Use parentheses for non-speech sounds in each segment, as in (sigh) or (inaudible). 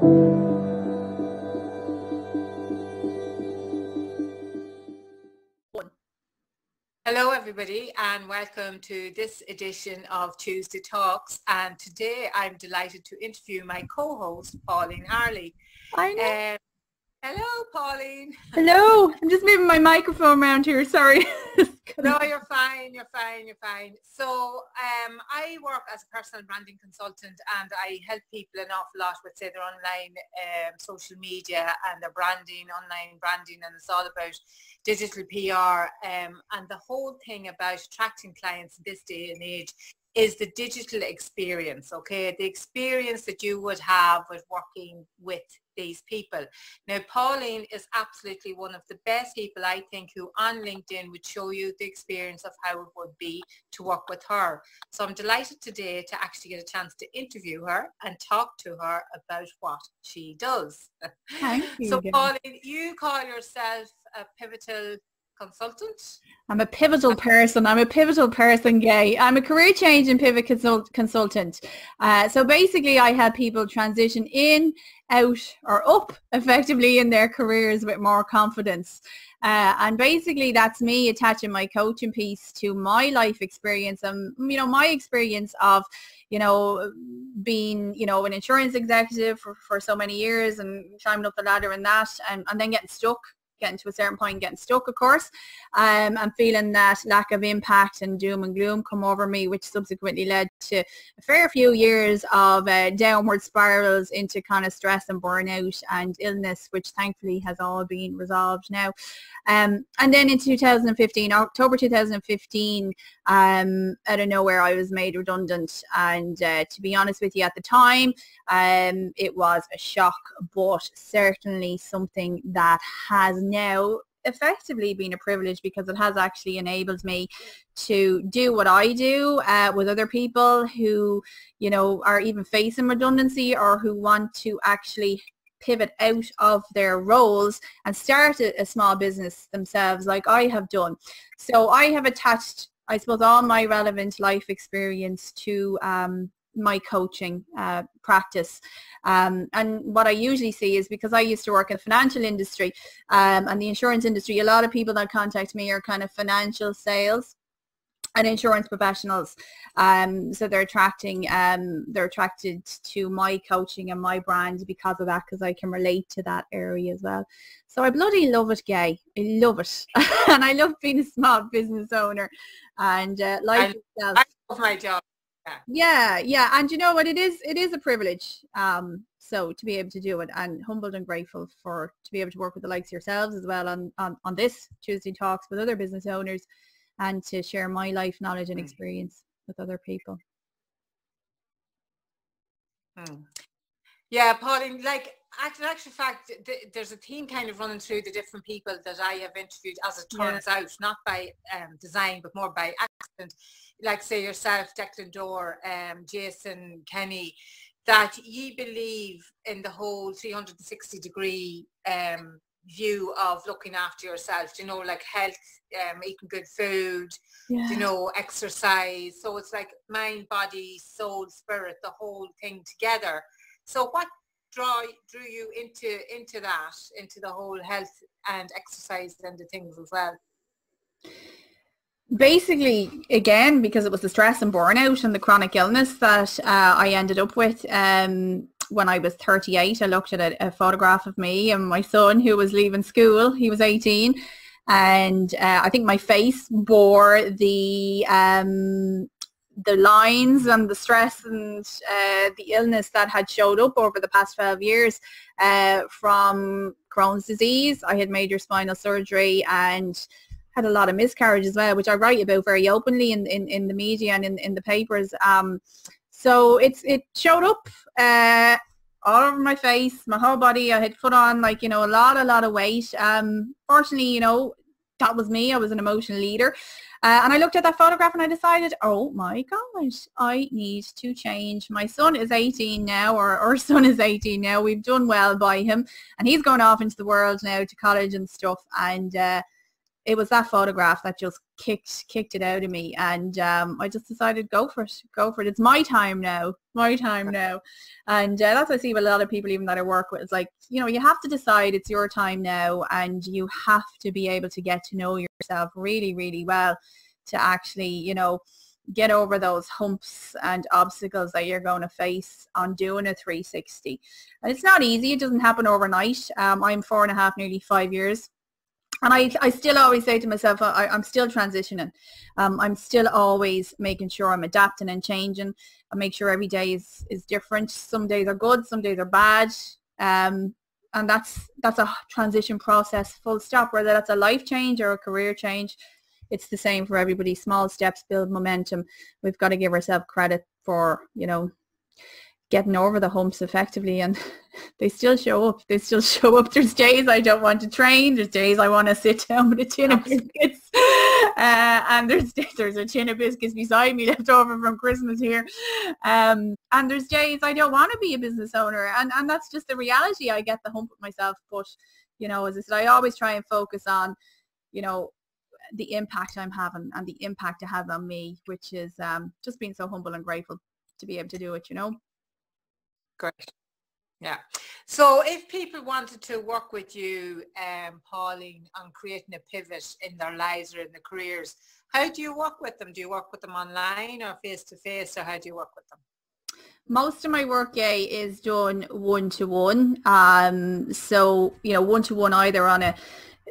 Hello, everybody, and welcome to this edition of Tuesday Talks. And today I'm delighted to interview my co-host, Pauline Harley. I know. Um, hello, Pauline. Hello. I'm just moving my microphone around here. Sorry. (laughs) No, you're fine. You're fine. You're fine. So um, I work as a personal branding consultant and I help people an awful lot with, say, their online um, social media and their branding, online branding, and it's all about digital PR. Um, and the whole thing about attracting clients in this day and age is the digital experience, okay? The experience that you would have with working with these people. Now, Pauline is absolutely one of the best people I think who on LinkedIn would show you the experience of how it would be to work with her. So I'm delighted today to actually get a chance to interview her and talk to her about what she does. Thank (laughs) you. So. Pauline, you call yourself a pivotal consultant. I'm a pivotal person. I'm a pivotal person, gay. I'm a career change and pivot consult- consultant. Uh, so basically I help people transition in, out or up effectively in their careers with more confidence. Uh, and basically that's me attaching my coaching piece to my life experience and, you know, my experience of, you know, being, you know, an insurance executive for, for so many years and climbing up the ladder in that and, and then getting stuck getting to a certain point, getting stuck, of course, um, and feeling that lack of impact and doom and gloom come over me, which subsequently led to a fair few years of uh, downward spirals into kind of stress and burnout and illness, which thankfully has all been resolved now. Um, and then in 2015, October 2015, um, out of nowhere, I was made redundant. And uh, to be honest with you, at the time, um, it was a shock, but certainly something that has now effectively been a privilege because it has actually enabled me to do what I do uh, with other people who, you know, are even facing redundancy or who want to actually pivot out of their roles and start a, a small business themselves like I have done. So I have attached, I suppose, all my relevant life experience to um, my coaching uh, practice. Um, and what I usually see is because I used to work in the financial industry um, and the insurance industry, a lot of people that contact me are kind of financial sales and insurance professionals. Um, so they're attracting, um, they're attracted to my coaching and my brand because of that, because I can relate to that area as well. So I bloody love it, gay. I love it, (laughs) and I love being a small business owner, and uh, life I, itself. I love my job. Yeah, yeah, and you know what? It is, it is a privilege. Um, so to be able to do it, and humbled and grateful for to be able to work with the likes yourselves as well on on, on this Tuesday talks with other business owners and to share my life knowledge and Mm. experience with other people. Hmm. Yeah, Pauline, like in actual fact, th- there's a theme kind of running through the different people that I have interviewed as it Yeah. turns out, not by um, design, but more by accident. Like say yourself, Declan Dorr, um, Jason Kenny, that ye believe in the whole 360 degree um, view of looking after yourself, you know, like health, um, eating good food, Yeah. you know, exercise. So it's like mind, body, soul, spirit, the whole thing together. So what draw drew you into into that, into the whole health and exercise and the things as well? Basically, again, because it was the stress and burnout and the chronic illness that uh, I ended up with um, when I was 38. I looked at a, a photograph of me and my son who was leaving school. He was 18. And uh, I think my face bore the um, the lines and the stress and uh, the illness that had showed up over the past 12 years uh, from Crohn's disease. I had major spinal surgery and had a lot of miscarriage as well, which I write about very openly in, in, in the media and in, in the papers. Um, so it's it showed up uh, all over my face, my whole body. I had put on like, you know, a lot, a lot of weight. Um, fortunately, you know, that was me. I was an emotional leader. Uh, and I looked at that photograph and I decided, oh my gosh, I need to change. My son is 18 now, or our (laughs) son is 18 now. We've done well by him. And he's going off into the world now to college and stuff. And uh, it was that photograph that just kicked kicked it out of me. And um, I just decided go for it go for it. It's my time now my time now. And uh, that's what I see with a lot of people even that I work with. It's like you know you have to decide it's your time now and you have to be able to get to know yourself really really well to actually you know get over those humps and obstacles that you're going to face on doing a 360 and it's not easy it doesn't happen overnight. Um, I'm four and a half nearly five years and I, I still always say to myself, I, I'm still transitioning. Um, I'm still always making sure I'm adapting and changing. I make sure every day is, is different. Some days are good, some days are bad. Um, and that's that's a transition process, full stop. Whether that's a life change or a career change, it's the same for everybody. Small steps build momentum. We've got to give ourselves credit for, you know, getting over the humps effectively and (laughs) they still show up. They still (laughs) show up. There's days I don't want to train. There's days I want to sit (laughs) down with a tin of biscuits. Uh, and there's there's a tin of biscuits beside me left over from Christmas here. Um, and there's days I don't want to be a business owner. And, and that's just the reality. I get the hump with myself. But, you know, as I said, I always try and focus on, you know, the impact I'm having and the impact it has on me, which is um, just being so humble and grateful to be able to do it, you know. Great. Yeah. So if people wanted to work with you, um, Pauline, on creating a pivot in their lives or in their careers, how do you work with them? Do you work with them online or face to face or how do you work with them? Most of my work, is done one to one. So you know, one to one either on a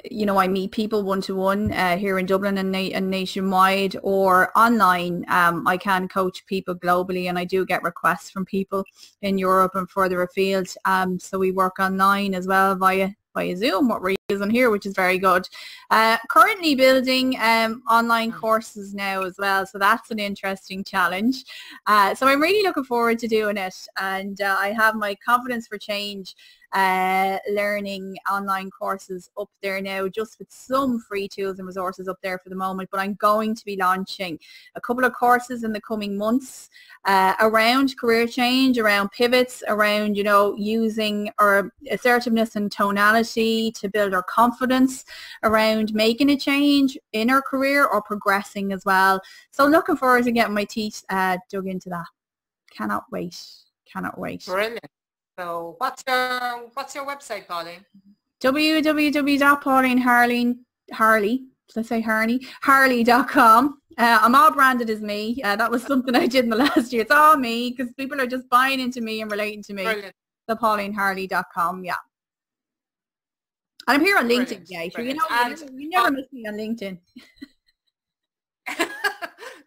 you know, I meet people one-to-one uh, here in Dublin and, na- and nationwide or online. Um, I can coach people globally and I do get requests from people in Europe and further afield. Um, so we work online as well via via Zoom, what we're using here, which is very good. Uh, currently building um, online courses now as well, so that's an interesting challenge. Uh, so I'm really looking forward to doing it, and uh, I have my Confidence for Change uh, learning online courses up there now, just with some free tools and resources up there for the moment. But I'm going to be launching a couple of courses in the coming months uh, around career change, around pivots, around, you know, using our assertiveness and tonality to build confidence around making a change in our career or progressing as well. So looking forward to getting my teeth uh, dug into that. Cannot wait. Cannot wait. Brilliant. So what's your what's your website, Pauline? www.paulineharley Harley. Did I say Harney? Harley.com. Uh, I'm all branded as me. Uh, that was something I did in the (laughs) last year. It's all me because people are just buying into me and relating to me. Brilliant. The PaulineHarley.com. Yeah. And I'm here on LinkedIn, yeah. So you know, you never, you never miss me on LinkedIn. (laughs)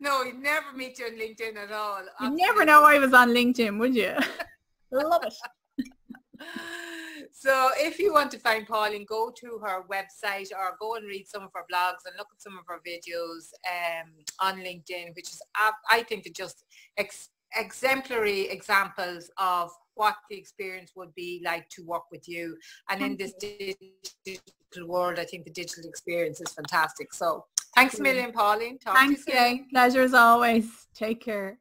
no, you never meet you on LinkedIn at all. You never know I was on LinkedIn, would you? (laughs) Love it. so if you want to find Pauline, go to her website or go and read some of her blogs and look at some of her videos um, on LinkedIn, which is, I think, just ex- exemplary examples of what the experience would be like to work with you. And in this digital world, I think the digital experience is fantastic. So thanks a million, Pauline. Talk thanks, Jay. Pleasure as always. Take care.